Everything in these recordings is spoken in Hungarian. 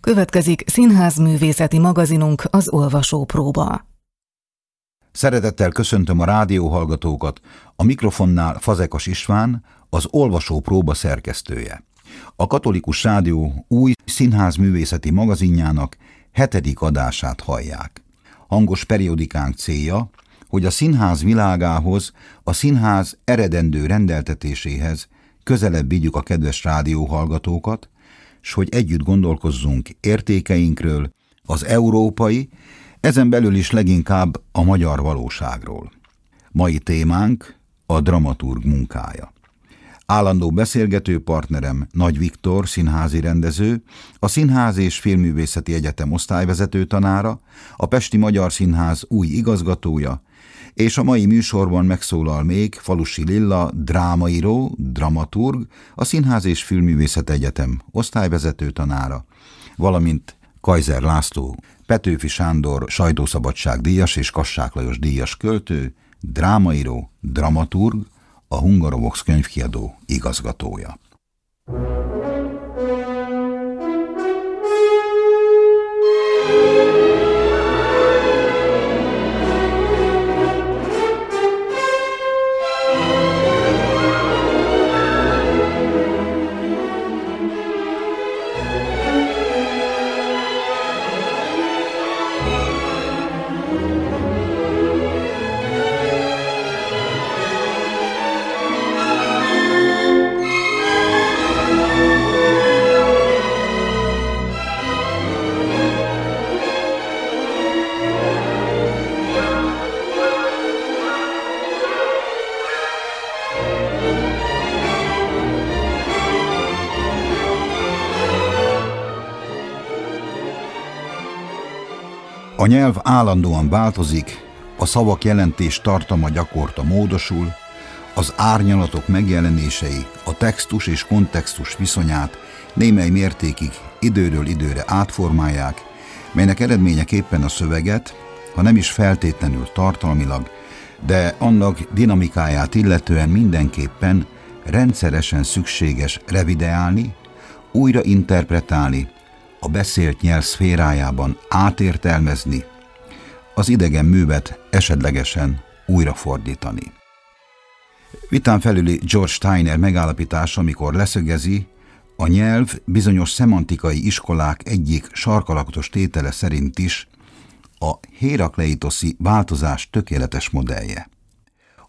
Következik színházművészeti magazinunk az Olvasópróba. Szeretettel köszöntöm a rádióhallgatókat, a mikrofonnál Fazekas István, az Olvasópróba szerkesztője. A Katolikus Rádió új színházművészeti magazinjának hetedik adását hallják. Hangos periodikánk célja, hogy a színház világához, a színház eredendő rendeltetéséhez közelebb vigyük a kedves rádióhallgatókat, s hogy együtt gondolkozzunk értékeinkről, az európai, ezen belül is leginkább a magyar valóságról. Mai témánk a dramaturg munkája. Állandó beszélgető partnerem Nagy Viktor, színházi rendező, a Színház és Filmművészeti Egyetem osztályvezető tanára, a Pesti Magyar Színház új igazgatója, és a mai műsorban megszólal még Falusi Lilla, drámaíró, dramaturg, a Színház és Filmművészet Egyetem osztályvezető tanára, valamint Kajzer László, Petőfi Sándor sajtószabadság díjas és Kassák Lajos díjas költő, drámaíró, dramaturg, a Hungarovox könyvkiadó igazgatója. A nyelv állandóan változik, a szavak jelentés tartama gyakorta módosul, az árnyalatok megjelenései a textus és kontextus viszonyát némely mértékig időről időre átformálják, melynek eredményeképpen a szöveget, ha nem is feltétlenül tartalmilag, de annak dinamikáját illetően mindenképpen rendszeresen szükséges revideálni, újra interpretálni, a beszélt nyelv szférájában átértelmezni, az idegen művet esetlegesen újrafordítani. Vitán felüli George Steiner megállapítása, amikor leszögezi, a nyelv bizonyos szemantikai iskolák egyik sarkalatos tétele szerint is a hérakleitoszi változás tökéletes modellje.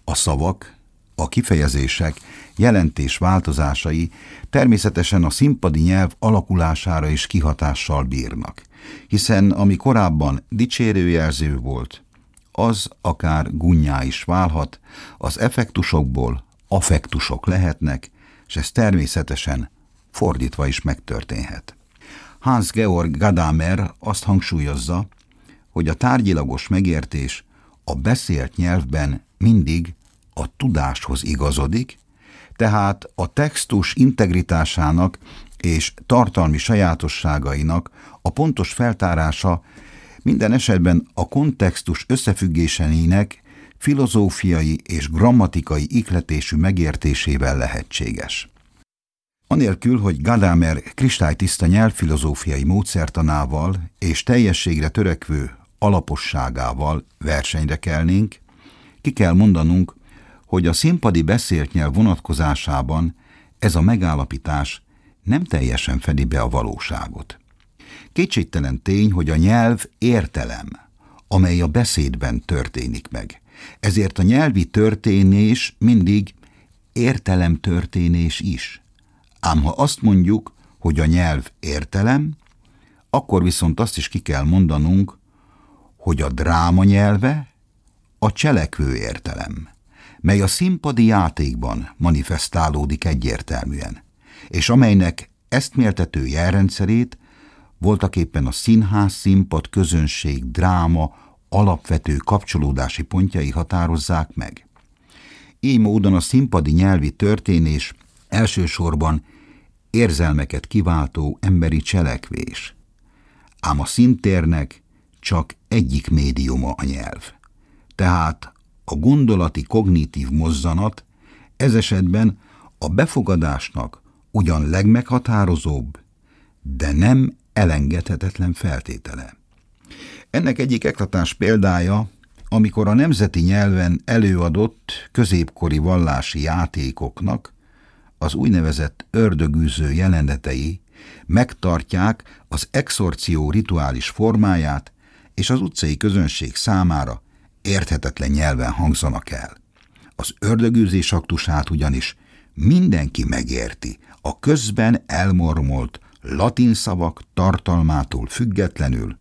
A szavak, a kifejezések jelentés változásai természetesen a színpadi nyelv alakulására is kihatással bírnak, hiszen ami korábban dicsérőjelző volt, az akár gunnyá is válhat, az effektusokból affektusok lehetnek, és ez természetesen fordítva is megtörténhet. Hans Georg Gadamer azt hangsúlyozza, hogy a tárgyilagos megértés a beszélt nyelvben mindig a tudáshoz igazodik, tehát a textus integritásának és tartalmi sajátosságainak a pontos feltárása minden esetben a kontextus összefüggésének filozófiai és grammatikai ikletésű megértésével lehetséges. Anélkül, hogy Gadamer kristálytiszta nyelvfilozófiai módszertanával és teljességre törekvő alaposságával versenyre kelnénk, ki kell mondanunk, hogy a színpadi beszélt nyelv vonatkozásában ez a megállapítás nem teljesen fedi be a valóságot. Kétségtelen tény, hogy a nyelv értelem, amely a beszédben történik meg. Ezért a nyelvi történés mindig értelemtörténés is. Ám ha azt mondjuk, hogy a nyelv értelem, akkor viszont azt is ki kell mondanunk, hogy a dráma nyelve a cselekvő értelem mely a színpadi játékban manifestálódik egyértelműen, és amelynek ezt méltető jelrendszerét voltaképpen a színház színpad közönség dráma alapvető kapcsolódási pontjai határozzák meg. Így módon a színpadi nyelvi történés elsősorban érzelmeket kiváltó emberi cselekvés, ám a szintérnek csak egyik médiuma a nyelv. Tehát a gondolati kognitív mozzanat ez esetben a befogadásnak ugyan legmeghatározóbb, de nem elengedhetetlen feltétele. Ennek egyik eklatás példája, amikor a nemzeti nyelven előadott középkori vallási játékoknak az úgynevezett ördögűző jelenetei megtartják az exorció rituális formáját, és az utcai közönség számára érthetetlen nyelven hangzanak el. Az ördögűzés aktusát ugyanis mindenki megérti, a közben elmormolt latin szavak tartalmától függetlenül,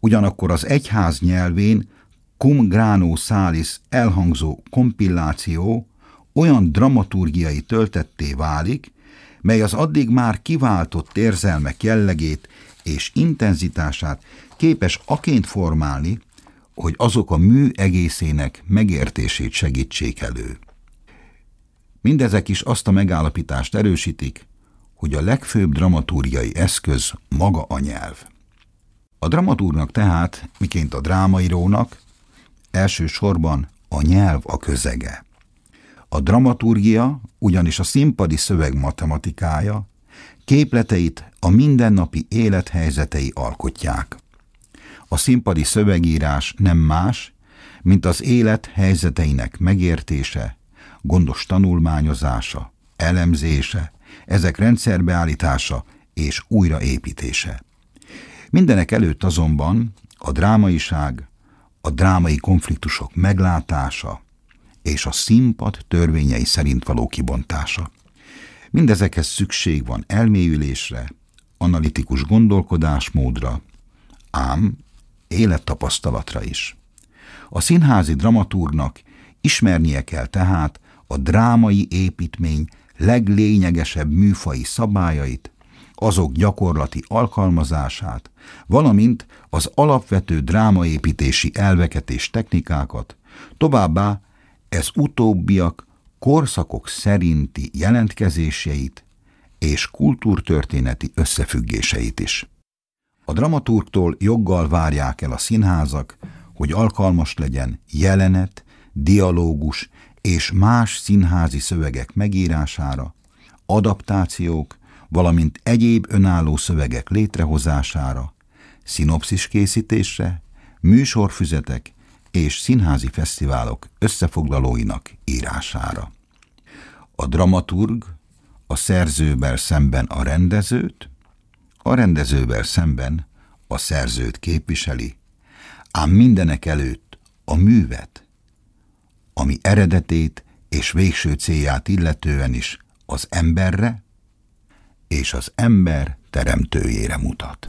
ugyanakkor az egyház nyelvén cum grano salis elhangzó kompilláció olyan dramaturgiai töltetté válik, mely az addig már kiváltott érzelmek jellegét és intenzitását képes aként formálni, hogy azok a mű egészének megértését segítsék elő. Mindezek is azt a megállapítást erősítik, hogy a legfőbb dramaturgiai eszköz maga a nyelv. A dramaturgnak tehát, miként a drámaírónak, elsősorban a nyelv a közege. A dramaturgia ugyanis a színpadi szöveg matematikája, képleteit a mindennapi élethelyzetei alkotják. A színpadi szövegírás nem más, mint az élet helyzeteinek megértése, gondos tanulmányozása, elemzése, ezek rendszerbeállítása és újraépítése. Mindenek előtt azonban a drámaiság, a drámai konfliktusok meglátása és a színpad törvényei szerint való kibontása. Mindezekhez szükség van elmélyülésre, analitikus gondolkodásmódra, ám élettapasztalatra is. A színházi dramaturgnak ismernie kell tehát a drámai építmény leglényegesebb műfai szabályait, azok gyakorlati alkalmazását, valamint az alapvető drámaépítési elveket és technikákat, továbbá ez utóbbiak korszakok szerinti jelentkezéseit és kultúrtörténeti összefüggéseit is. A dramaturgtól joggal várják el a színházak, hogy alkalmas legyen jelenet, dialógus és más színházi szövegek megírására, adaptációk, valamint egyéb önálló szövegek létrehozására, szinopszis készítésre, műsorfüzetek és színházi fesztiválok összefoglalóinak írására. A dramaturg a szerzővel szemben a rendezőt, a rendezővel szemben a szerzőt képviseli, ám mindenek előtt a művet, ami eredetét és végső célját illetően is az emberre és az ember teremtőjére mutat.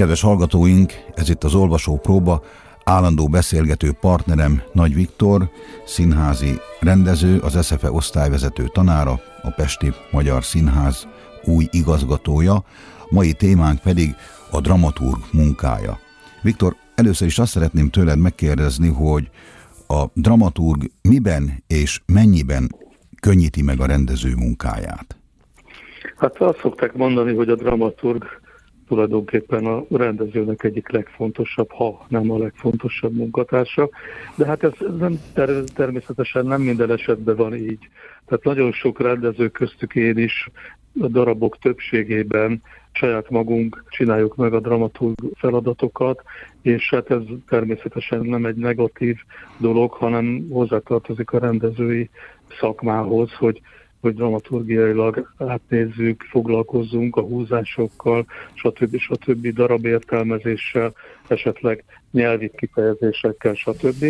Kedves hallgatóink, ez itt az olvasó próba, állandó beszélgető partnerem Nagy Viktor, színházi rendező, az SZFE osztályvezető tanára, a Pesti Magyar Színház új igazgatója, mai témánk pedig a dramaturg munkája. Viktor, először is azt szeretném tőled megkérdezni, hogy a dramaturg miben és mennyiben könnyíti meg a rendező munkáját? Hát azt szokták mondani, hogy a dramaturg tulajdonképpen a rendezőnek egyik legfontosabb, ha nem a legfontosabb munkatársa. De hát ez nem, természetesen nem minden esetben van így. Tehát nagyon sok rendező köztük én is a darabok többségében saját magunk csináljuk meg a dramaturg feladatokat, és hát ez természetesen nem egy negatív dolog, hanem hozzátartozik a rendezői szakmához, hogy hogy dramaturgiailag átnézzük, foglalkozzunk a húzásokkal, stb. stb. darab értelmezéssel, esetleg nyelvi kifejezésekkel, stb.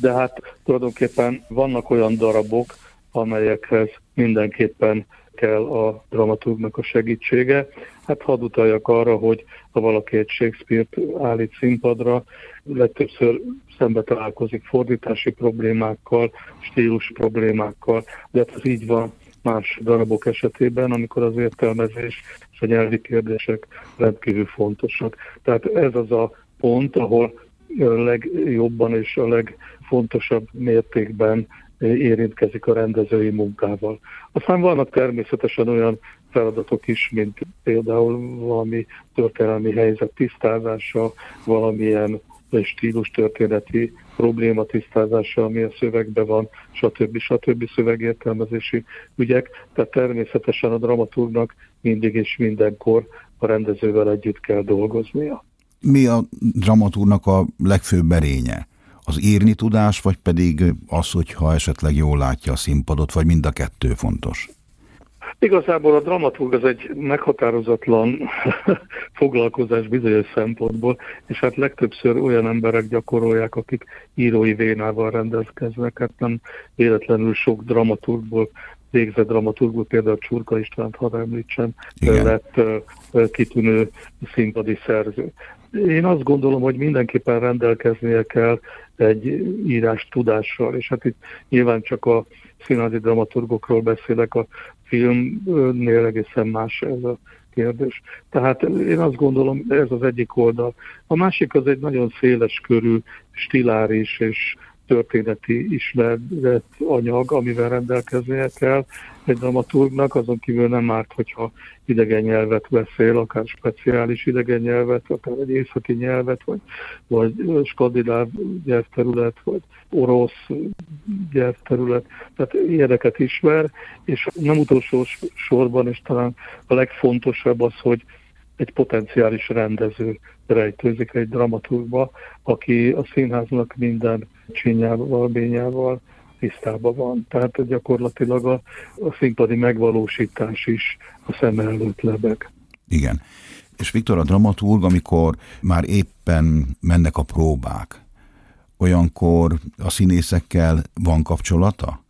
De hát tulajdonképpen vannak olyan darabok, amelyekhez mindenképpen kell a dramaturgnak a segítsége. Hát hadd utaljak arra, hogy ha valaki egy Shakespeare-t állít színpadra, legtöbbször szembe találkozik fordítási problémákkal, stílus problémákkal, de hát ez így van más darabok esetében, amikor az értelmezés és a nyelvi kérdések rendkívül fontosak. Tehát ez az a pont, ahol legjobban és a legfontosabb mértékben érintkezik a rendezői munkával. Aztán vannak természetesen olyan feladatok is, mint például valami történelmi helyzet tisztázása, valamilyen stílus történeti probléma tisztázása, ami a szövegben van, stb. stb. szövegértelmezési ügyek. Tehát természetesen a dramaturgnak mindig és mindenkor a rendezővel együtt kell dolgoznia. Mi a dramaturgnak a legfőbb erénye? Az írni tudás, vagy pedig az, hogyha esetleg jól látja a színpadot, vagy mind a kettő fontos? Igazából a dramaturg az egy meghatározatlan foglalkozás bizonyos szempontból, és hát legtöbbször olyan emberek gyakorolják, akik írói vénával rendelkeznek, hát nem véletlenül sok dramaturgból végzett dramaturgból, például Csurka Istvánt, ha említsem, Igen. lett kitűnő színpadi szerző. Én azt gondolom, hogy mindenképpen rendelkeznie kell egy írás tudással, és hát itt nyilván csak a színházi dramaturgokról beszélek, a filmnél egészen más ez a kérdés. Tehát én azt gondolom, ez az egyik oldal. A másik az egy nagyon széles körű, stiláris és történeti ismeret anyag, amivel rendelkeznie kell egy dramaturgnak, azon kívül nem árt, hogyha idegen nyelvet beszél, akár speciális idegen nyelvet, akár egy északi nyelvet, vagy, vagy skandináv nyelvterület, vagy orosz nyelvterület, tehát ilyeneket ismer, és nem utolsó sorban, és talán a legfontosabb az, hogy egy potenciális rendező rejtőzik egy dramaturgba, aki a színháznak minden csinyával, bényával tisztában van. Tehát gyakorlatilag a, a színpadi megvalósítás is a szem előtt lebeg. Igen. És Viktor a dramaturg, amikor már éppen mennek a próbák, olyankor a színészekkel van kapcsolata?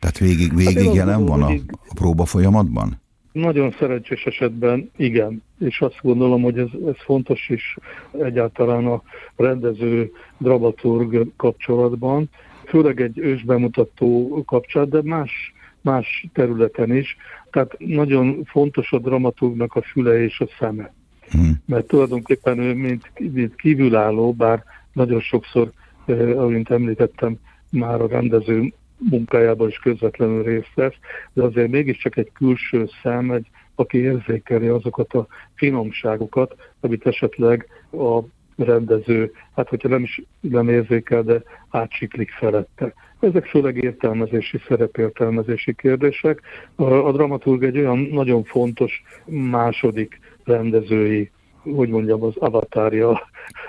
Tehát végig, végig hát jelen van a, a próba folyamatban? Nagyon szerencsés esetben igen, és azt gondolom, hogy ez, ez fontos is egyáltalán a rendező dramaturg kapcsolatban, főleg egy ősbemutató kapcsán, de más, más területen is. Tehát nagyon fontos a dramaturgnak a füle és a szeme. Hmm. Mert tulajdonképpen ő, mint, mint kívülálló, bár nagyon sokszor, eh, ahogy említettem, már a rendező munkájában is közvetlenül részt vesz, de azért mégiscsak egy külső szem, egy, aki érzékeli azokat a finomságokat, amit esetleg a rendező, hát hogyha nem is nem érzékel, de átsiklik felette. Ezek főleg értelmezési, szerepértelmezési kérdések. A, dramaturg egy olyan nagyon fontos második rendezői, hogy mondjam, az avatárja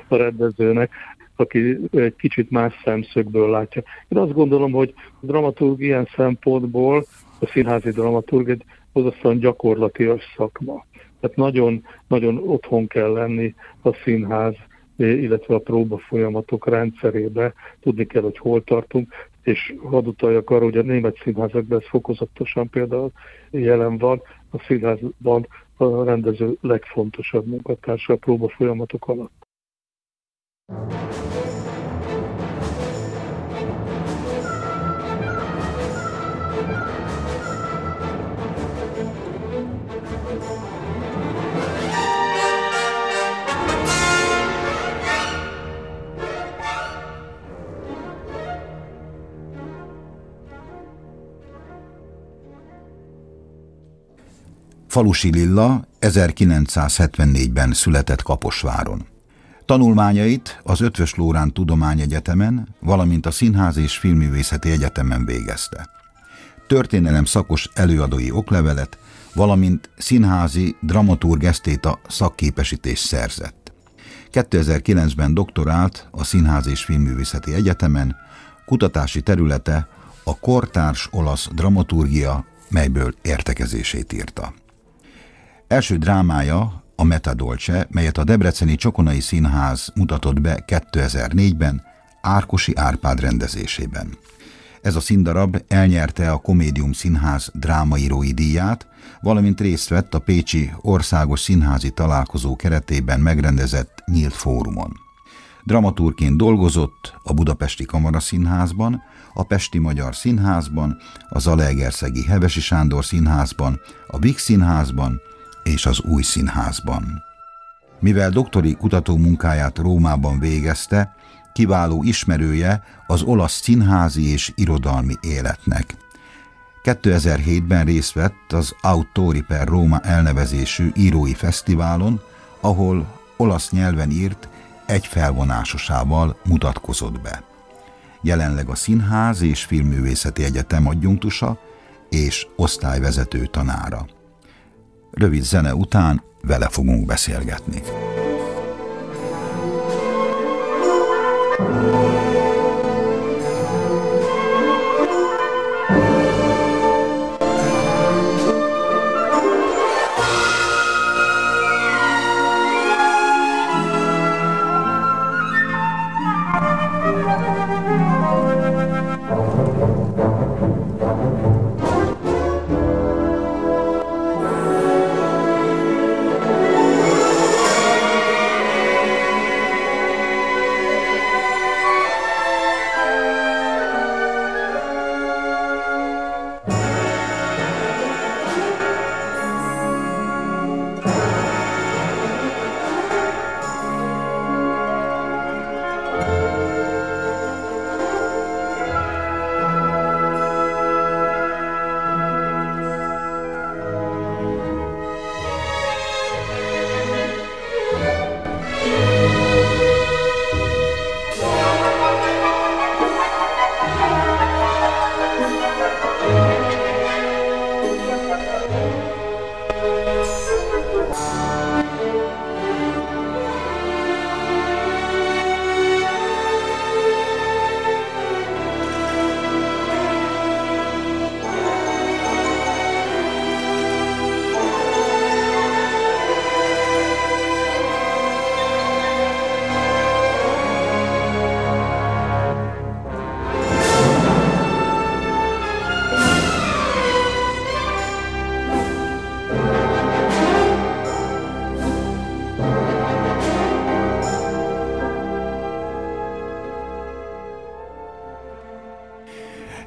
a rendezőnek, aki egy kicsit más szemszögből látja. Én azt gondolom, hogy a dramaturg ilyen szempontból, a színházi dramaturg egy hozasztóan gyakorlatias szakma. Tehát nagyon, nagyon otthon kell lenni a színház, illetve a próba folyamatok rendszerébe. Tudni kell, hogy hol tartunk, és hadd utaljak arra, hogy a német színházakban ez fokozatosan például jelen van, a színházban a rendező legfontosabb munkatársa a próba folyamatok alatt. Falusi Lilla 1974-ben született Kaposváron. Tanulmányait az Ötvös Lórán Tudományegyetemen, valamint a Színház és Filmművészeti Egyetemen végezte. Történelem szakos előadói oklevelet, valamint színházi dramaturg esztéta szakképesítés szerzett. 2009-ben doktorált a Színház és Filmművészeti Egyetemen, kutatási területe a kortárs olasz dramaturgia, melyből értekezését írta. Első drámája a Metadolce, melyet a Debreceni Csokonai Színház mutatott be 2004-ben Árkosi Árpád rendezésében. Ez a színdarab elnyerte a Komédium Színház drámaírói díját, valamint részt vett a Pécsi Országos Színházi Találkozó keretében megrendezett nyílt fórumon. Dramaturként dolgozott a Budapesti Kamaraszínházban, a Pesti Magyar Színházban, a Zalaegerszegi Hevesi Sándor Színházban, a Big Színházban és az Új Színházban. Mivel doktori kutatómunkáját Rómában végezte, kiváló ismerője az olasz színházi és irodalmi életnek. 2007-ben részt vett az Autori per Roma elnevezésű írói fesztiválon, ahol olasz nyelven írt egy felvonásosával mutatkozott be. Jelenleg a Színház és Filmművészeti Egyetem adjunktusa és osztályvezető tanára. Rövid zene után vele fogunk beszélgetni.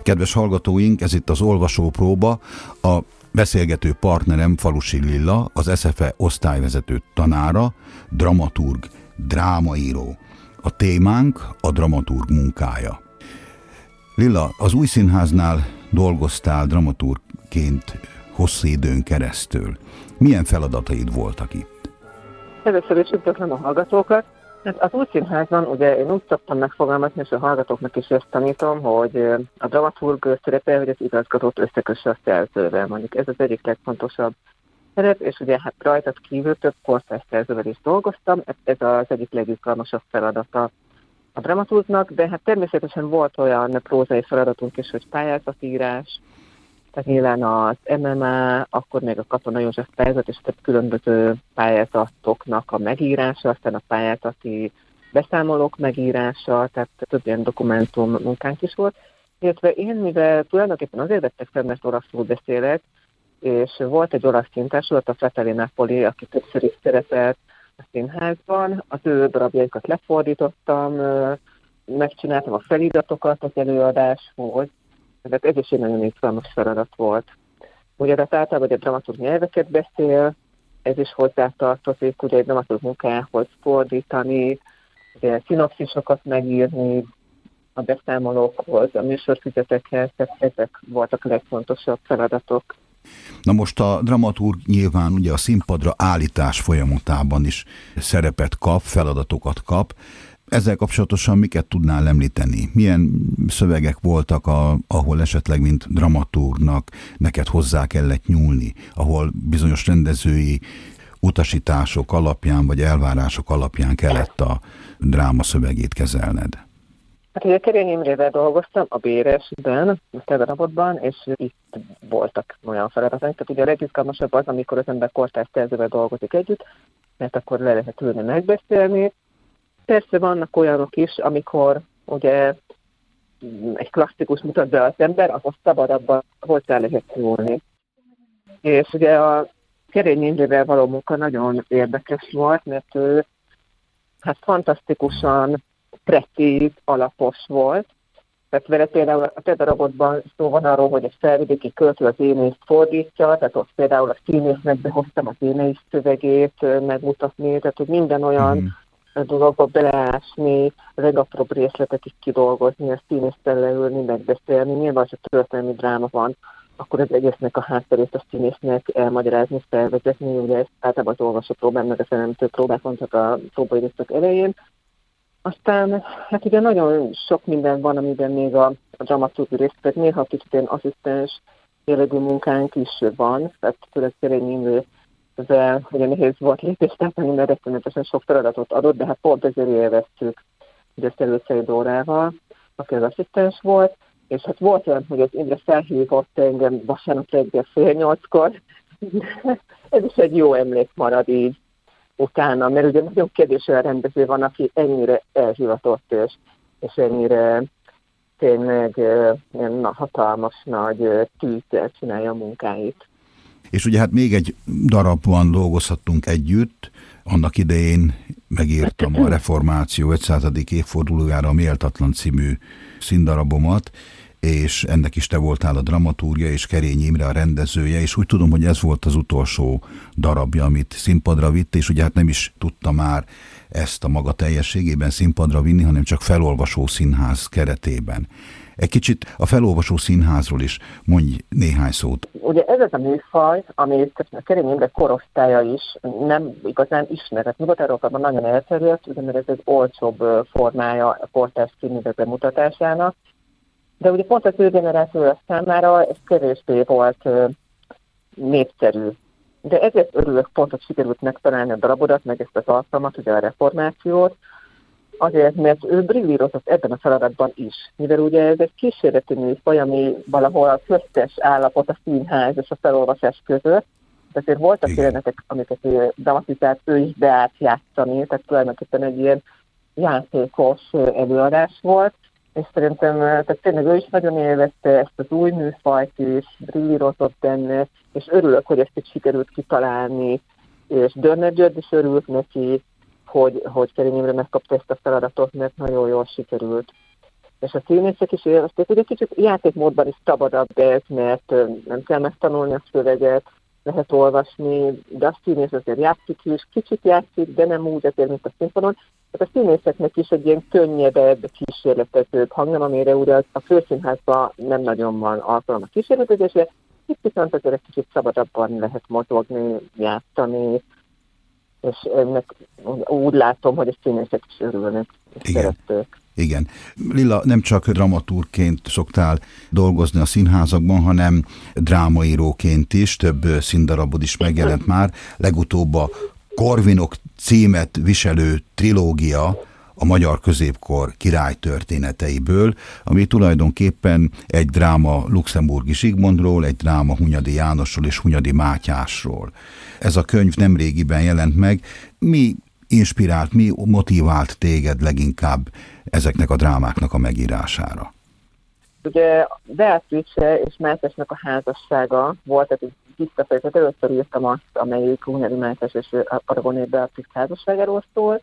Kedves hallgatóink, ez itt az olvasópróba. A beszélgető partnerem Falusi Lilla, az SFE osztályvezető tanára, dramaturg, drámaíró. A témánk a dramaturg munkája. Lilla, az új színháznál dolgoztál dramaturgként hosszú időn keresztül. Milyen feladataid voltak itt? Először is üdvözlöm a hallgatókat. Hát az új színházban ugye én úgy szoktam megfogalmazni, és a hallgatóknak is ezt tanítom, hogy a dramaturg szerepe, hogy az igazgatót összekösse a szerzővel. Mondjuk ez az egyik legfontosabb szerep, és ugye hát rajtad kívül több kortárs szerzővel is dolgoztam, ez az egyik legizgalmasabb feladata a dramaturgnak, de hát természetesen volt olyan prózai feladatunk is, hogy pályázatírás, tehát nyilván az MMA, akkor még a Katona József pályázat, és tehát különböző pályázatoknak a megírása, aztán a pályázati beszámolók megírása, tehát több ilyen dokumentum munkánk is volt. Illetve én, mivel tulajdonképpen azért vettek fel, mert olaszul beszélek, és volt egy olasz szintársulat, a Fratelli Napoli, aki többször is szerepelt a színházban, az ő darabjaikat lefordítottam, megcsináltam a feliratokat az előadáshoz, tehát ez is egy nagyon izgalmas feladat volt. Ugye tehát általában, a dramaturg nyelveket beszél, ez is hozzátartozik, ugye egy dramaturg munkához fordítani, ugye szinopszisokat megírni, a beszámolókhoz, a műsorfüzetekhez, tehát ezek voltak a legfontosabb feladatok. Na most a dramaturg nyilván ugye a színpadra állítás folyamatában is szerepet kap, feladatokat kap. Ezzel kapcsolatosan miket tudnál említeni? Milyen szövegek voltak, a, ahol esetleg, mint dramaturgnak neked hozzá kellett nyúlni, ahol bizonyos rendezői utasítások alapján, vagy elvárások alapján kellett a dráma szövegét kezelned? Hát ugye Kerény Imrével dolgoztam a Béresben, a Tedarabotban, és itt voltak olyan feladatok. Tehát ugye a legizgalmasabb az, amikor az ember kortárs szerzővel dolgozik együtt, mert akkor le lehet ülni megbeszélni. Persze vannak olyanok is, amikor ugye egy klasszikus mutat be az ember, az szabadabban hozzá lehet szólni. És ugye a Kerény Imrével való munka nagyon érdekes volt, mert ő hát fantasztikusan precíz, alapos volt. Tehát vele például a te darabodban szó van arról, hogy egy felvidéki költő az énészt fordítja, tehát ott például a színésznek behoztam az énész szövegét megmutatni, tehát hogy minden olyan mm. Dologba beleásni, a legapróbb részletekig kidolgozni, a színésztel leülni, megbeszélni. Nyilván, ha történelmi dráma van, akkor az egésznek a hátterét a színésznek elmagyarázni, felvezetni, ugye ezt általában az olvasó próbál, meg a szeremtő próbák mondtak a próbaidőszak elején, aztán hát ugye nagyon sok minden van, amiben még a, a dramaturgi részt, néha kicsit ilyen asszisztens jellegű munkánk is van, tehát főleg Szerény Ezzel ugye nehéz volt lépést tenni, mert rettenetesen sok feladatot adott, de hát pont ezért élveztük ugye Szerőcei Dórával, aki az asszisztens volt, és hát volt olyan, hogy az Imre felhívott engem vasárnap reggel fél nyolckor, ez is egy jó emlék marad így utána, mert ugye nagyon kevés olyan rendező van, aki ennyire elhivatott és, és ennyire tényleg ilyen hatalmas nagy tűzzel csinálja a munkáit. És ugye hát még egy darabban dolgozhattunk együtt, annak idején megírtam a Reformáció 500. évfordulójára a Méltatlan című színdarabomat, és ennek is te voltál a dramaturgia, és Kerény Imre a rendezője, és úgy tudom, hogy ez volt az utolsó darabja, amit színpadra vitt, és ugye hát nem is tudta már ezt a maga teljességében színpadra vinni, hanem csak felolvasó színház keretében. Egy kicsit a felolvasó színházról is mondj néhány szót. Ugye ez az a műfaj, amit a Kerény Imre korosztálya is nem igazán ismert. Nyugat-Európában nagyon elterjedt, ugye mert ez egy olcsóbb formája a kortárs színművek bemutatásának, de ugye pont az ő generáció számára ez kevésbé volt uh, népszerű. De ezért örülök pont, hogy sikerült megtalálni a darabodat, meg ezt az alkalmat, ugye a reformációt, azért, mert ő brillírozott ebben a feladatban is. Mivel ugye ez egy kísérleti műfaj, ami valahol a köztes állapot a színház és a felolvasás között, azért voltak jelenetek, amiket ő dramatizált, ő is beállt játszani, tehát tulajdonképpen egy ilyen játékos előadás volt, és szerintem tehát tényleg ő is nagyon élvezte ezt az új műfajt, és brillírozott benne, és örülök, hogy ezt is sikerült kitalálni, és Dörner György is örült neki, hogy, hogy Kerény Imre megkapta ezt a feladatot, mert nagyon jól sikerült. És a színészek is élvezték, hogy egy kicsit játékmódban is szabadabb ez, mert nem kell megtanulni a szöveget, lehet olvasni, de a színész azért játszik is, kicsit játszik, de nem úgy azért, mint a színpadon. Tehát a színészeknek is egy ilyen könnyedebb, kísérletezőbb hangnem, amire ugye a főszínházban nem nagyon van alkalom a kísérletezésre, itt viszont azért egy kicsit szabadabban lehet mozogni, játszani, és ennek úgy látom, hogy a színészek is örülnek, és Igen. szeretők. Igen. Lilla, nem csak dramaturként szoktál dolgozni a színházakban, hanem drámaíróként is, több színdarabod is megjelent már. Legutóbb a Korvinok címet viselő trilógia, a magyar középkor király történeteiből, ami tulajdonképpen egy dráma Luxemburgi Zsigmondról, egy dráma Hunyadi Jánosról és Hunyadi Mátyásról. Ez a könyv nem régiben jelent meg. Mi inspirált, mi motivált téged leginkább ezeknek a drámáknak a megírására? Ugye Beatrice és Mátyásnak a házassága volt, tehát visszafejezett, először írtam azt, amelyik Hunyadi Mátyás és Aragoné Beatrice házasságáról szól,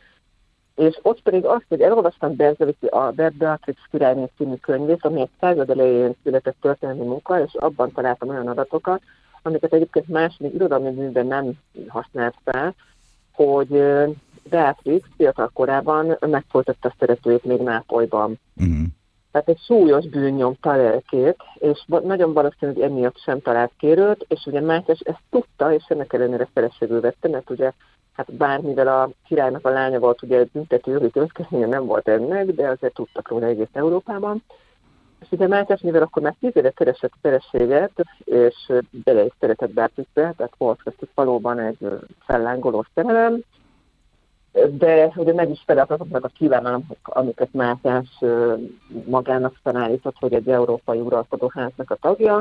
és ott pedig azt, hogy elolvastam Berzevici a Beatrix királyné című könyvét, ami egy század elején született történelmi munka, és abban találtam olyan adatokat, amiket egyébként más még irodalmi műben nem használt fel, hogy Beatrix fiatal korában megfolytatta a szeretőjét még Nápolyban. Uh-huh. Tehát egy súlyos bűn nyomta lelkét, és nagyon valószínű, hogy emiatt sem talált kérőt, és ugye Mátyás ezt tudta, és ennek ellenére feleségül vette, mert ugye hát bármivel a királynak a lánya volt, ugye büntető jogi következménye nem volt ennek, de azért tudtak róla egész Európában. És ugye Mátyás, mivel akkor már tíz éve keresett feleséget, és bele is szeretett Beatrice, tehát volt köztük valóban egy fellángoló szerelem, de ugye meg is felelt azoknak a kívánalmak, amiket Mátyás magának felállított, hogy egy európai uralkodóháznak a tagja,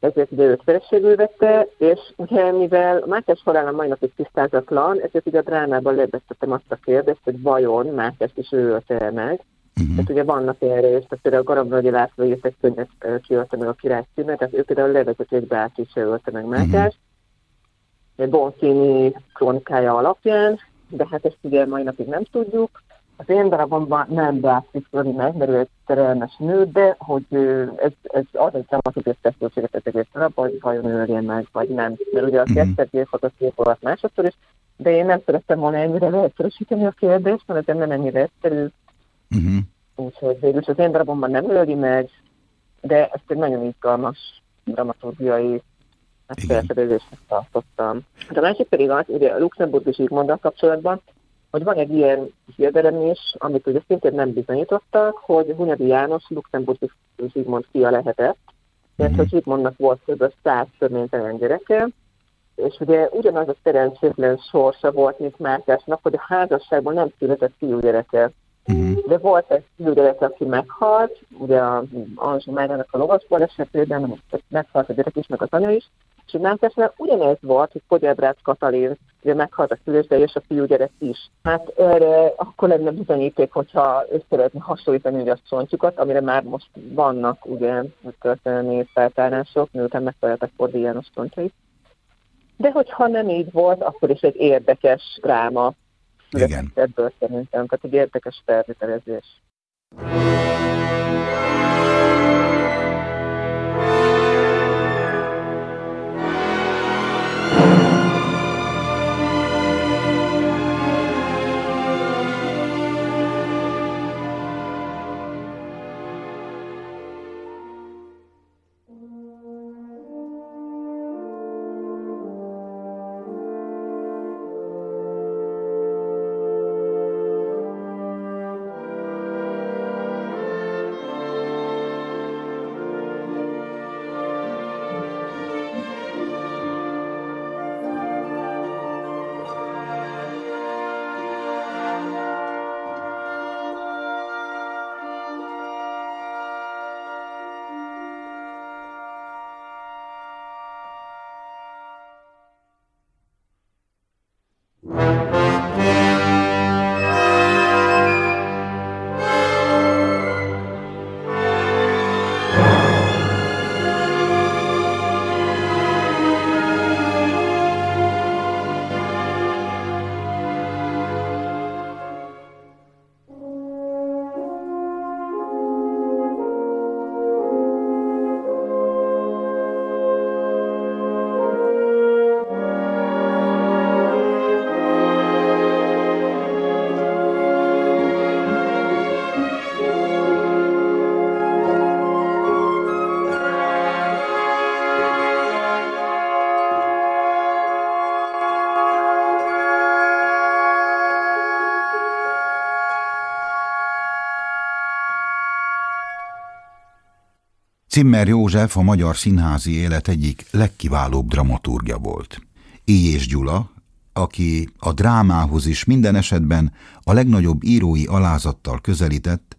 ezért ugye őt feleségül vette, és ugye mivel Mátyás halála mai napig tisztázatlan, ezért ugye a drámában lebesztettem azt a kérdést, hogy vajon Mátyás is ő ölte meg. Uh-huh. Tehát ugye vannak erre, és tehát például Garabnagyi László írt egy könyvet, kiölte meg a király címet, tehát ő például levezető egy bácsi se ölte meg Mátyás. Uh-huh. Egy Boncini krónikája alapján, de hát ezt ugye mai napig nem tudjuk. Az én darabomban nem látszik Rodi meg, mert ő egy szerelmes nő, de hogy ez, ez az egy dramaturgiai feszültséget ez egész darabban, hogy vajon ölje meg, vagy nem. Mert ugye a mm-hmm. Keszter gyilkot a volt másodszor is, de én nem szerettem volna ennyire leegyszerűsíteni a kérdést, mert ez nem ennyire egyszerű. Uh-huh. Úgyhogy végül az én darabomban nem öli meg, de ezt egy nagyon izgalmas dramaturgiai felfedezésnek tartottam. De a másik pedig az, ugye a Luxemburgi Zsigmonddal kapcsolatban, hogy van egy ilyen hiedelem is, amit ugye szintén nem bizonyítottak, hogy Hunyadi János luxemburgi Zsigmond fia lehetett, mert hogy mhm. Zsigmondnak volt kb. száz törvénytelen gyereke, és ugye ugyanaz a szerencsétlen sorsa volt, mint Mátyásnak, hogy a házasságban nem született fiúgyereke. Uh-huh. De volt egy fiúgyereke, aki meghalt, ugye a Anzsú Márának a lovas balesetében, meghalt a gyerek is, meg az anya is, és Nántesnél ugyanez volt, hogy Podebrácz Katalin ugye meghalt a szülősde és a fiúgyerek is. Hát erre akkor lenne bizonyíték, hogyha összevetni hasonlítani a csontjukat, amire már most vannak ugye történelmi feltárások, miután megtaláltak Fordi János csontjait. De hogyha nem így volt, akkor is egy érdekes dráma Igen. ebből szerintem, tehát egy érdekes felvételezés. Cimmer József a magyar színházi élet egyik legkiválóbb dramaturgja volt. és Gyula, aki a drámához is minden esetben a legnagyobb írói alázattal közelített,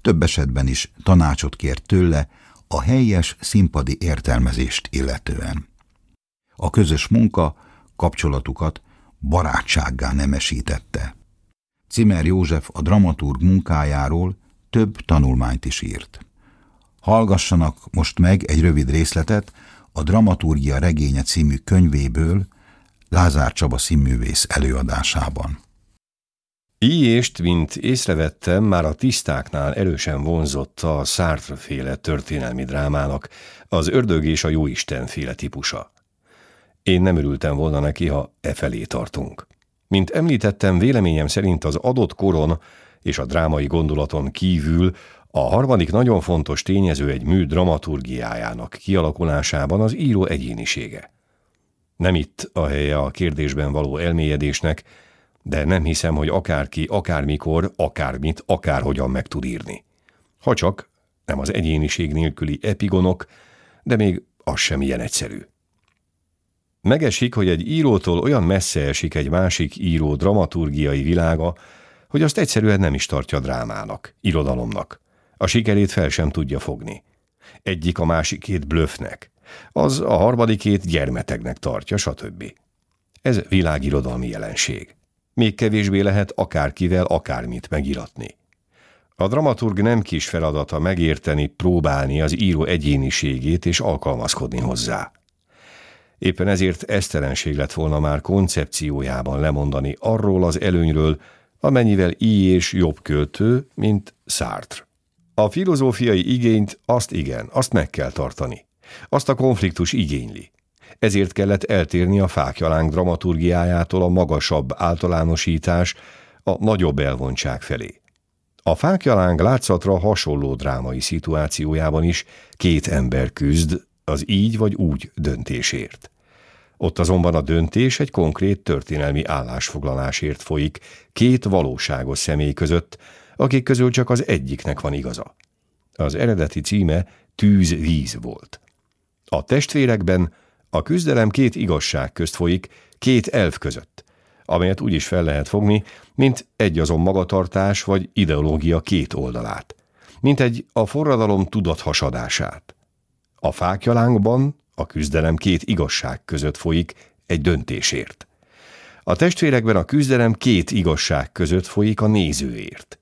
több esetben is tanácsot kért tőle a helyes színpadi értelmezést illetően. A közös munka kapcsolatukat barátsággá nemesítette. Cimer József a dramaturg munkájáról több tanulmányt is írt. Hallgassanak most meg egy rövid részletet a Dramaturgia regénye című könyvéből Lázár Csaba színművész előadásában. Íjést, mint észrevettem, már a tisztáknál erősen vonzotta a Sartre féle történelmi drámának az ördög és a jóisten féle típusa. Én nem örültem volna neki, ha e felé tartunk. Mint említettem, véleményem szerint az adott koron és a drámai gondolaton kívül a harmadik nagyon fontos tényező egy mű dramaturgiájának kialakulásában az író egyénisége. Nem itt a helye a kérdésben való elmélyedésnek, de nem hiszem, hogy akárki, akármikor, akármit, akárhogyan meg tud írni. Ha csak nem az egyéniség nélküli epigonok, de még az sem ilyen egyszerű. Megesik, hogy egy írótól olyan messze esik egy másik író dramaturgiai világa, hogy azt egyszerűen nem is tartja drámának, irodalomnak. A sikerét fel sem tudja fogni. Egyik a másikét blöfnek, az a harmadikét gyermetegnek tartja, stb. Ez világirodalmi jelenség. Még kevésbé lehet akárkivel akármit megiratni. A dramaturg nem kis feladata megérteni, próbálni az író egyéniségét és alkalmazkodni hozzá. Éppen ezért esztelenség lett volna már koncepciójában lemondani arról az előnyről, amennyivel I és jobb költő, mint Sartre. A filozófiai igényt azt igen, azt meg kell tartani. Azt a konfliktus igényli. Ezért kellett eltérni a fákjalánk dramaturgiájától a magasabb általánosítás, a nagyobb elvontság felé. A fákjalánk látszatra hasonló drámai szituációjában is két ember küzd az így vagy úgy döntésért. Ott azonban a döntés egy konkrét történelmi állásfoglalásért folyik két valóságos személy között, akik közül csak az egyiknek van igaza. Az eredeti címe Tűz-víz volt. A testvérekben a küzdelem két igazság közt folyik, két elf között, amelyet úgy is fel lehet fogni, mint egy azon magatartás vagy ideológia két oldalát, mint egy a forradalom tudathasadását. A fákjalánkban a küzdelem két igazság között folyik egy döntésért. A testvérekben a küzdelem két igazság között folyik a nézőért.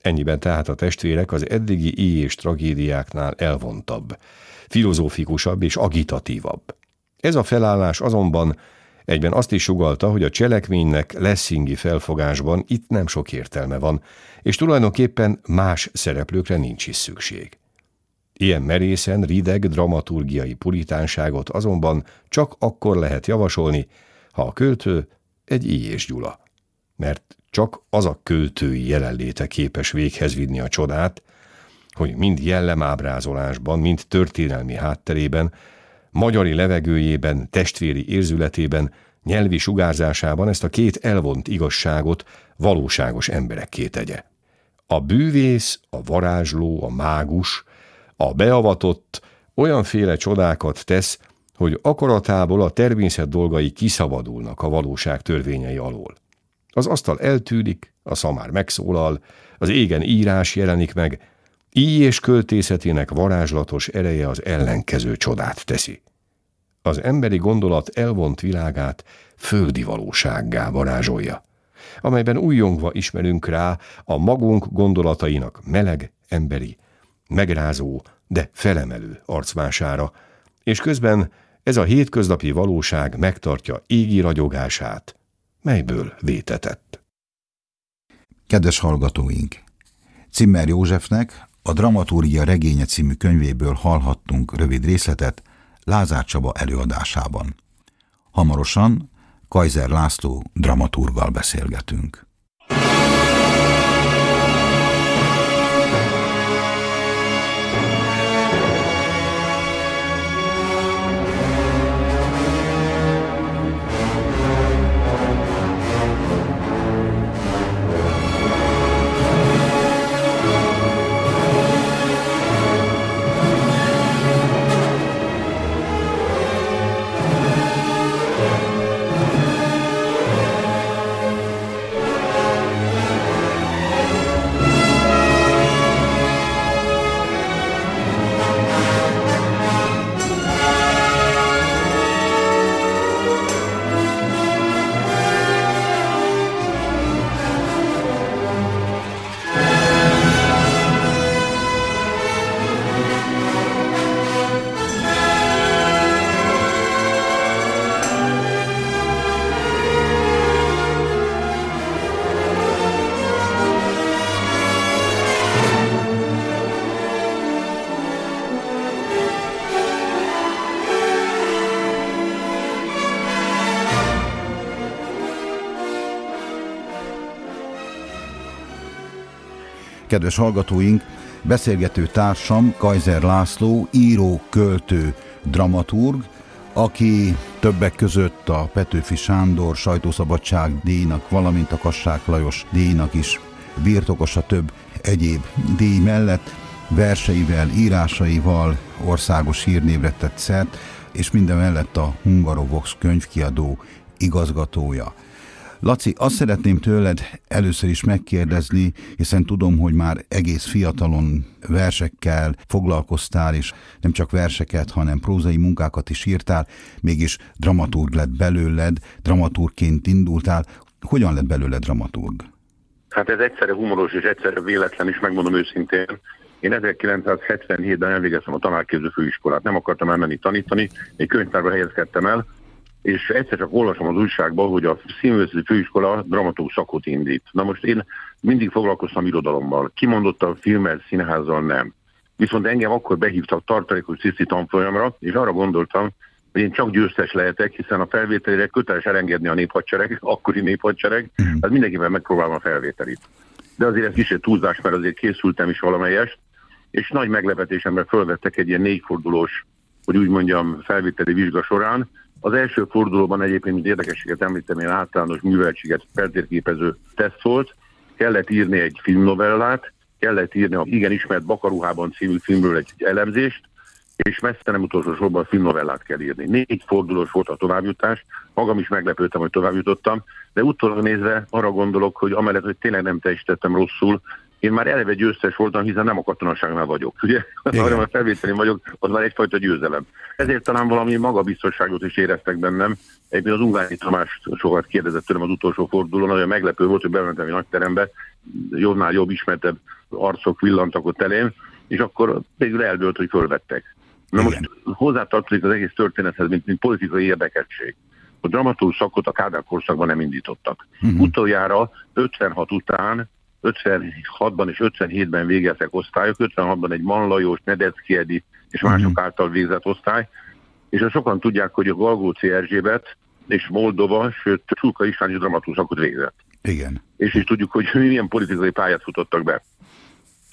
Ennyiben tehát a testvérek az eddigi íj és tragédiáknál elvontabb, filozófikusabb és agitatívabb. Ez a felállás azonban egyben azt is sugalta, hogy a cselekménynek lesszingi felfogásban itt nem sok értelme van, és tulajdonképpen más szereplőkre nincs is szükség. Ilyen merészen rideg dramaturgiai puritánságot azonban csak akkor lehet javasolni, ha a költő egy és Gyula. Mert csak az a költői jelenléte képes véghez vinni a csodát, hogy mind jellemábrázolásban, mind történelmi hátterében, magyari levegőjében, testvéri érzületében, nyelvi sugárzásában ezt a két elvont igazságot valóságos emberekké tegye. A bűvész, a varázsló, a mágus, a beavatott olyanféle csodákat tesz, hogy akaratából a természet dolgai kiszabadulnak a valóság törvényei alól. Az asztal eltűnik, a szamár megszólal, az égen írás jelenik meg, így és költészetének varázslatos ereje az ellenkező csodát teszi. Az emberi gondolat elvont világát földi valósággá varázsolja, amelyben újjongva ismerünk rá a magunk gondolatainak meleg, emberi, megrázó, de felemelő arcmására, és közben ez a hétköznapi valóság megtartja égi ragyogását, melyből vétetett. Kedves hallgatóink! Cimmer Józsefnek a Dramaturgia regénye című könyvéből hallhattunk rövid részletet Lázár Csaba előadásában. Hamarosan Kaiser László dramaturgal beszélgetünk. Kedves hallgatóink, beszélgető társam Kaiser László, író, költő, dramaturg, aki többek között a Petőfi Sándor sajtószabadság díjnak, valamint a Kassák Lajos díjnak is birtokosa több egyéb díj mellett. verseivel, írásaival országos hírnévre tett szert, és minden mellett a Hungarovox könyvkiadó igazgatója. Laci, azt szeretném tőled először is megkérdezni, hiszen tudom, hogy már egész fiatalon versekkel foglalkoztál, és nem csak verseket, hanem prózai munkákat is írtál, mégis dramaturg lett belőled, dramaturgként indultál. Hogyan lett belőle dramaturg? Hát ez egyszerre humoros és egyszerre véletlen is, megmondom őszintén. Én 1977-ben elvégeztem a tanárképző főiskolát, nem akartam elmenni tanítani, egy könyvtárba helyezkedtem el, és egyszer csak olvasom az újságban, hogy a színművészeti főiskola dramatúr szakot indít. Na most én mindig foglalkoztam irodalommal. Kimondottan filmmel, színházzal nem. Viszont engem akkor behívtak tartalékos Cici tanfolyamra, és arra gondoltam, hogy én csak győztes lehetek, hiszen a felvételére köteles elengedni a néphadsereg, akkori néphadsereg, mm. hát mindenkivel megpróbálom a felvételit. De azért ez kicsit túlzás, mert azért készültem is valamelyest, és nagy meglepetésemre fölvettek egy ilyen négyfordulós, hogy úgy mondjam, felvételi vizsga során, az első fordulóban egyébként, mint érdekességet említem, én általános műveltséget feltérképező teszt volt, kellett írni egy filmnovellát, kellett írni a igen ismert Bakaruhában című filmről egy elemzést, és messze nem utolsó sorban filmnovellát kell írni. Négy fordulós volt a továbbjutás, magam is meglepődtem, hogy továbbjutottam, de utólag nézve arra gondolok, hogy amellett, hogy tényleg nem teljesítettem rosszul, én már eleve győztes voltam, hiszen nem a katonaságnál vagyok. Ugye, hanem a felvételén vagyok, az már egyfajta győzelem. Ezért talán valami magabiztosságot is éreztek bennem. Egyébként az Ungári Tamás sokat kérdezett tőlem az utolsó fordulón, nagyon meglepő volt, hogy bementem egy nagy terembe, jobbnál jobb ismertebb arcok villantak ott elém, és akkor végül eldőlt, hogy fölvettek. Na Igen. most hozzátartozik az egész történethez, mint, mint politikai érdekesség. A dramaturg szakot a Kádár korszakban nem indítottak. Uh-huh. Utoljára 56 után 56-ban és 57-ben végeztek osztályok, 56-ban egy Manlajos, Nedecki Edi és mások uh-huh. által végzett osztály, és sokan tudják, hogy a Galgóci Erzsébet és Moldova, sőt Csulka István is dramaturgszakot végzett. Igen. És is tudjuk, hogy milyen politikai pályát futottak be.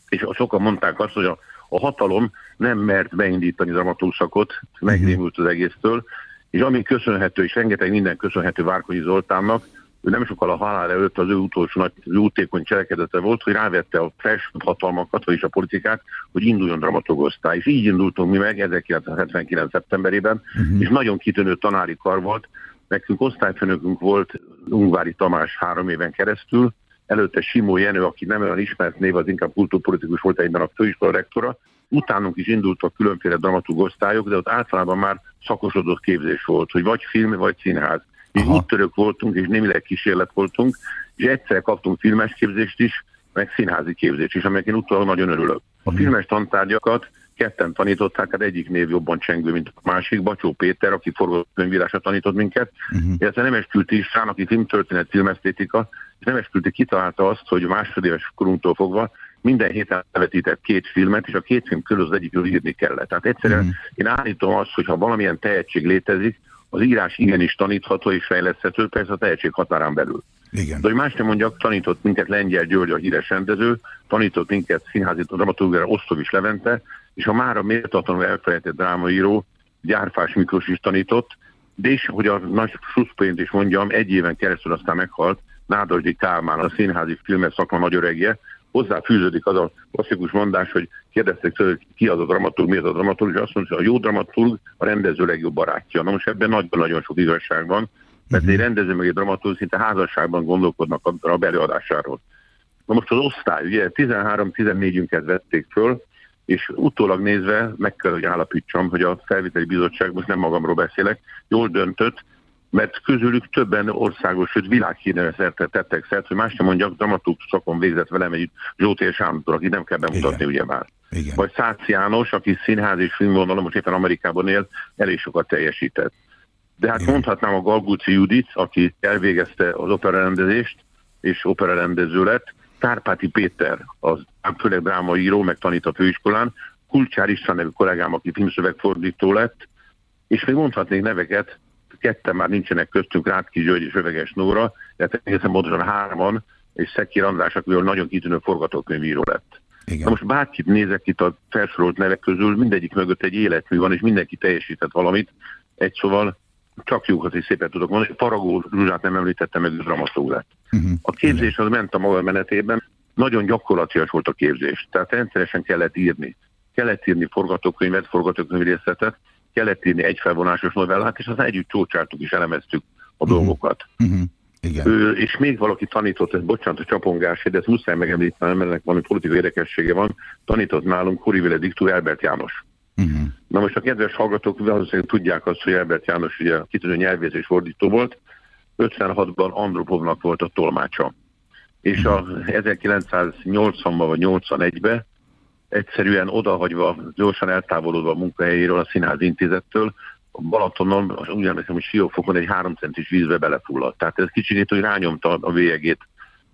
És sokan mondták azt, hogy a, a hatalom nem mert beindítani dramaturgszakot, megrémült az egésztől, és ami köszönhető, és rengeteg minden köszönhető Várkonyi Zoltánnak, ő nem sokkal a halál előtt az ő utolsó nagy jótékony cselekedete volt, hogy rávette a felső hatalmakat, vagyis a politikát, hogy induljon dramaturgosztály. És így indultunk mi meg 1979. szeptemberében, uh-huh. és nagyon kitűnő tanári kar volt. Nekünk osztályfőnökünk volt Ungvári Tamás három éven keresztül, előtte Simó Jenő, aki nem olyan ismert név, az inkább kultúrpolitikus volt egyben a főiskola rektora. Utánunk is indultak különféle dramaturgosztályok, de ott általában már szakosodott képzés volt, hogy vagy film, vagy színház és Aha. úttörők voltunk, és némileg kísérlet voltunk, és egyszer kaptunk filmes képzést is, meg színházi képzést is, amelyek én utólag nagyon örülök. A mhm. filmes tantárgyakat ketten tanították, hát egyik név jobban csengő, mint a másik, Bacsó Péter, aki forgatókönyvírásra tanított minket, uh-huh. illetve Nemes Külti István, aki filmtörténet, filmesztétika, és Nemes Külti kitalálta azt, hogy másodéves korunktól fogva minden héten levetített két filmet, és a két film közül az egyikről írni kellett. Tehát egyszerűen uh-huh. én állítom azt, hogy ha valamilyen tehetség létezik, az írás igenis tanítható és fejleszthető, persze a tehetség határán belül. Igen. De hogy más nem mondjak, tanított minket Lengyel György, a híres rendező, tanított minket színházi dramaturgára Osztovics Levente, és a mára méltatlanul elfelejtett drámaíró Gyárfás Miklós is tanított, de és, hogy a nagy suszpoint is mondjam, egy éven keresztül aztán meghalt Nádasdi Kálmán, a színházi filmes szakma nagy öregje, hozzá fűződik az a klasszikus mondás, hogy kérdezték tőle, hogy ki az a dramaturg, mi az a dramaturg, és azt mondja, hogy a jó dramaturg a rendező legjobb barátja. Na most ebben nagyon-nagyon sok igazság van, mert uh-huh. egy rendező meg egy dramaturg szinte házasságban gondolkodnak a, a belőadásáról. Na most az osztály, ugye 13-14-ünket vették föl, és utólag nézve meg kell, hogy állapítsam, hogy a felvételi bizottság, most nem magamról beszélek, jól döntött, mert közülük többen országos, sőt világhírneve szerte tettek szert, hogy más nem mondjak, dramaturg szakon végzett velem egy Zsótér Sándor, aki nem kell bemutatni, ugye már. Igen. Vagy Szász János, aki színház és filmvonalon most éppen Amerikában él, elég sokat teljesített. De hát Igen. mondhatnám a Galguci Judit, aki elvégezte az operarendezést, és operarendező lett, Tárpáti Péter, az főleg drámaíró, meg tanít a főiskolán, Kulcsár István nevű kollégám, aki filmszövegfordító lett, és még mondhatnék neveket, ketten már nincsenek köztünk, Rátki György és Öveges Nóra, de egészen pontosan hárman, és Szekki András, aki nagyon kitűnő forgatókönyvíró lett. Igen. Na most bárkit nézek itt a felsorolt nevek közül, mindegyik mögött egy életmű van, és mindenki teljesített valamit. Egy szóval csak jókat is szépen tudok mondani. Faragó Zsuzsát nem említettem, meg dramaturg lett. Uh-huh. A képzés az ment a maga menetében. nagyon gyakorlatilag volt a képzés. Tehát rendszeresen kellett írni. Kellett írni forgatókönyvet, forgatókönyv részletet, kellett írni egy felvonásos novellát, és aztán együtt csócsáltuk és elemeztük a uh-huh. dolgokat. Uh-huh. Igen. Ő, és még valaki tanított, ez bocsánat a csapongás, de ezt muszáj megemlítenem, mert ennek valami politikai érdekessége van, tanított nálunk Horivile Diktú Albert János. Uh-huh. Na most a kedves hallgatók valószínűleg tudják azt, hogy Albert János ugye kitűnő nyelvész és fordító volt, 56-ban Andropovnak volt a tolmácsa. És a 1980-ban vagy 81-ben egyszerűen odahagyva, gyorsan eltávolodva a munkahelyéről, a Színház Intézettől, a Balatonon, úgy emlékszem, hogy Siófokon egy három centis vízbe belefulladt. Tehát ez kicsit, hogy rányomta a vélegét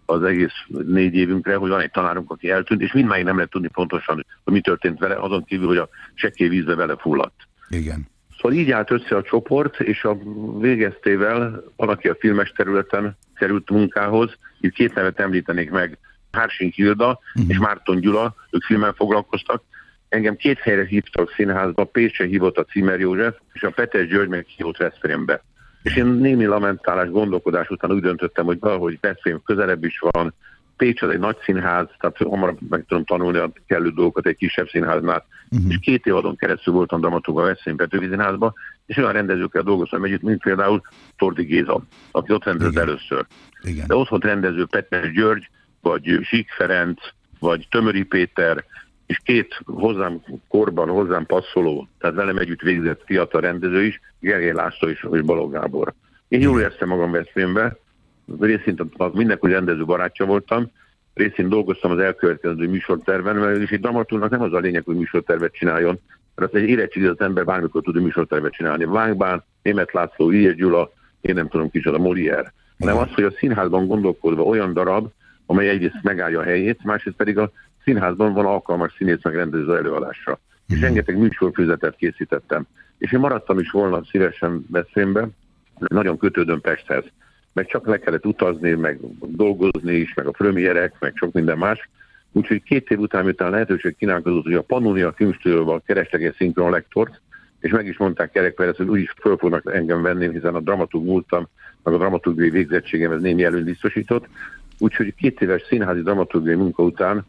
az egész négy évünkre, hogy van egy tanárunk, aki eltűnt, és mindmáig nem lehet tudni pontosan, hogy mi történt vele, azon kívül, hogy a sekély vízbe belefulladt. Igen. Szóval így állt össze a csoport, és a végeztével valaki a filmes területen került munkához. Itt két nevet említenék meg, Hársink Hilda uh-huh. és Márton Gyula, ők filmen foglalkoztak. Engem két helyre hívtak színházba, Pécse hívott a Címer József, és a Petes György meg hívott Veszprémbe. És én némi lamentálás, gondolkodás után úgy döntöttem, hogy valahogy Veszprém közelebb is van, Pécs az egy nagy színház, tehát hamarabb meg tudom tanulni a kellő dolgokat egy kisebb színháznál. Uh-huh. És két évadon keresztül voltam dramaturg a Veszprém Petőfi Színházban, és olyan rendezőkkel dolgoztam együtt, mint például Tordi Géza, aki ott rendezett először. Igen. De ott volt rendező Petes György, vagy Sik Ferenc, vagy Tömöri Péter, és két hozzám korban, hozzám passzoló, tehát velem együtt végzett fiatal rendező is, Gergely László és, és Balogh Gábor. Én jól éreztem magam Veszprémbe, részint mindenki rendező barátja voltam, részint dolgoztam az elkövetkező műsorterven, mert egy dramatúrnak nem az a lényeg, hogy műsortervet csináljon, mert az egy érettségi az ember bármikor tud műsortervet csinálni. Vánkbán, Német László, Ilyes Gyula, én nem tudom kicsoda, Molière. Hanem az, hogy a színházban gondolkodva olyan darab, amely egyrészt megállja a helyét, másrészt pedig a színházban van alkalmas színész meg rendező előadásra. És mhm. rengeteg műsorfüzetet készítettem. És én maradtam is volna szívesen beszélbe, nagyon kötődöm Pesthez. Meg csak le kellett utazni, meg dolgozni is, meg a premierek, meg sok minden más. Úgyhogy két év után, miután lehetőség kínálkozott, hogy a Pannonia filmstúdióval kerestek egy szinkron lektort, és meg is mondták Kerek Perez, hogy úgyis föl fognak engem venni, hiszen a dramaturg múltam, meg a dramaturgiai végzettségem ez némi előny biztosított. Úgyhogy két éves színházi dramaturgiai munka után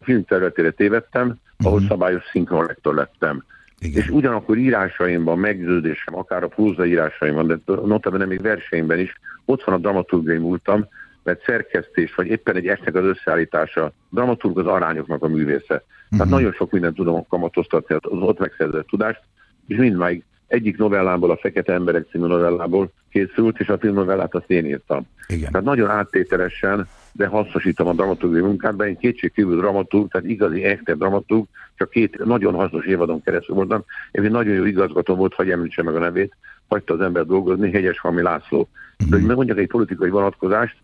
film területére tévedtem, ahol uh-huh. szabályos szinkronlektor lettem. Igen. És ugyanakkor írásaimban, meggyőződésem, akár a próza írásaimban, de notabene még verseimben is, ott van a dramaturgiai múltam, mert szerkesztés, vagy éppen egy esnek az összeállítása, dramaturg az arányoknak a művésze. Uh-huh. Tehát mhm. nagyon sok mindent tudom kamatoztatni az ott megszerzett tudást, és mindmáig egyik novellából, a Fekete Emberek című novellából készült, és a filmnovellát azt én írtam. Igen. Tehát nagyon áttételesen, de hasznosítom a dramaturgiai munkát, én kétségkívül dramaturg, tehát igazi, echte dramaturg, csak két nagyon hasznos évadon keresztül voltam. Én egy nagyon jó igazgató volt, hogy említse meg a nevét, hagyta az ember dolgozni, Hegyes Fami László. De hogy megmondjak egy politikai vonatkozást,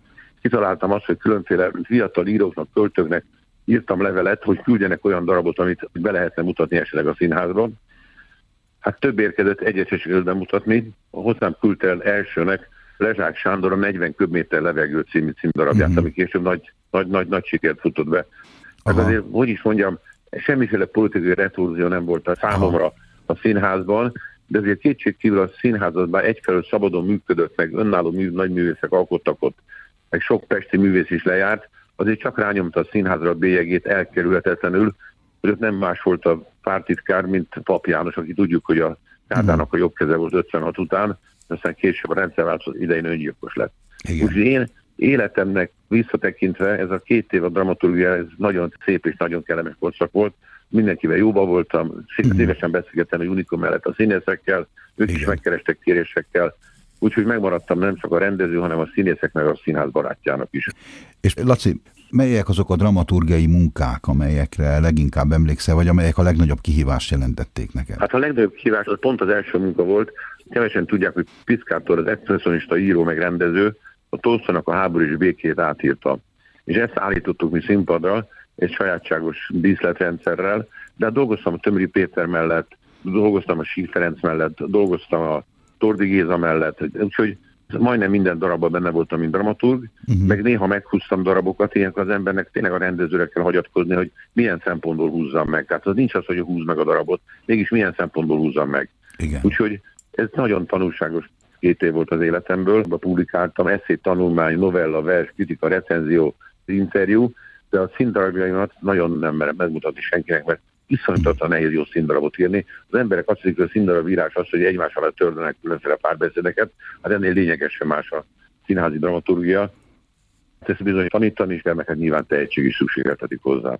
kitaláltam azt, hogy különféle fiatal íróknak, költőknek írtam levelet, hogy küldjenek olyan darabot, amit be lehetne mutatni esetleg a színházban, Hát több érkezett egyet se sikerült mutatni. A hozzám küldte el elsőnek Lezsák Sándor a 40 köbméter levegő című címdarabját, uh-huh. ami később nagy, nagy, nagy, nagy sikert futott be. Hát azért, hogy is mondjam, semmiféle politikai retorzió nem volt a számomra Aha. a színházban, de azért kétségkívül a színházat bár egyfelől szabadon működött, meg önálló mű, nagy művészek alkottak ott, meg sok pesti művész is lejárt, azért csak rányomta a színházra a bélyegét elkerülhetetlenül, hogy ott nem más volt a pártitkár, mint Pap János, aki tudjuk, hogy a Kádának a jobb keze volt 56 után, aztán később a rendszerváltozat idején öngyilkos lett. Úgyhogy én életemnek visszatekintve ez a két év a dramaturgia, ez nagyon szép és nagyon kellemes korszak volt. Mindenkivel jóba voltam, szívesen beszélgettem a Unikum mellett a színészekkel, ők Igen. is megkerestek kérésekkel, úgyhogy megmaradtam nem csak a rendező, hanem a színészek meg a színház barátjának is. És Laci, Melyek azok a dramaturgiai munkák, amelyekre leginkább emlékszel, vagy amelyek a legnagyobb kihívást jelentették neked? Hát a legnagyobb kihívás az pont az első munka volt. Kevesen tudják, hogy Piszkátor, az expressionista író meg rendező, a Tolszonak a háború és békét átírta. És ezt állítottuk mi színpadra, egy sajátságos díszletrendszerrel, de hát dolgoztam a Tömri Péter mellett, dolgoztam a Sík Ferenc mellett, dolgoztam a Tordi Géza mellett, úgyhogy majdnem minden darabban benne voltam, mint dramaturg, uh-huh. meg néha meghúztam darabokat, ilyenkor az embernek tényleg a rendezőre kell hagyatkozni, hogy milyen szempontból húzzam meg. Tehát az nincs az, hogy húz meg a darabot, mégis milyen szempontból húzzam meg. Igen. Úgyhogy ez nagyon tanulságos két év volt az életemből, publikáltam eszét, tanulmány, novella, vers, kritika, recenzió, interjú, de a színdarabjaimat nagyon nem merem megmutatni senkinek, mert iszonyatosan nehéz jó színdarabot írni. Az emberek azt hiszik, hogy a színdarab írás az, hogy egymás alatt tördenek különféle párbeszédeket, hát ennél lényegesen más a színházi dramaturgia. Ezt bizony tanítani kell, meg hát nyilván tehetség is szükségeltetik hozzá.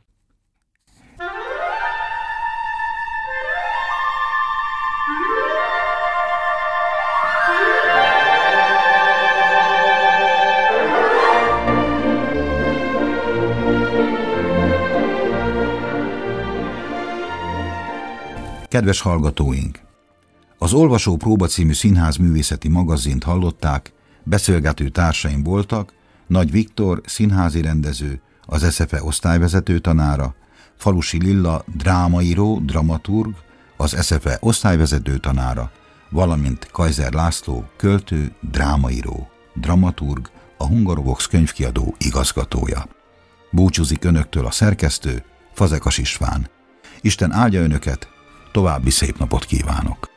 Kedves hallgatóink! Az Olvasó Próba című színház művészeti magazint hallották, beszélgető társaim voltak, Nagy Viktor, színházi rendező, az SZFE osztályvezető tanára, Falusi Lilla, drámaíró, dramaturg, az SZFE osztályvezető tanára, valamint Kaiser László, költő, drámaíró, dramaturg, a Hungarovox könyvkiadó igazgatója. Búcsúzik önöktől a szerkesztő, Fazekas István. Isten áldja önöket, További szép napot kívánok!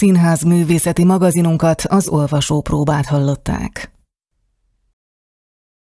Színház művészeti magazinunkat, az olvasópróbát hallották.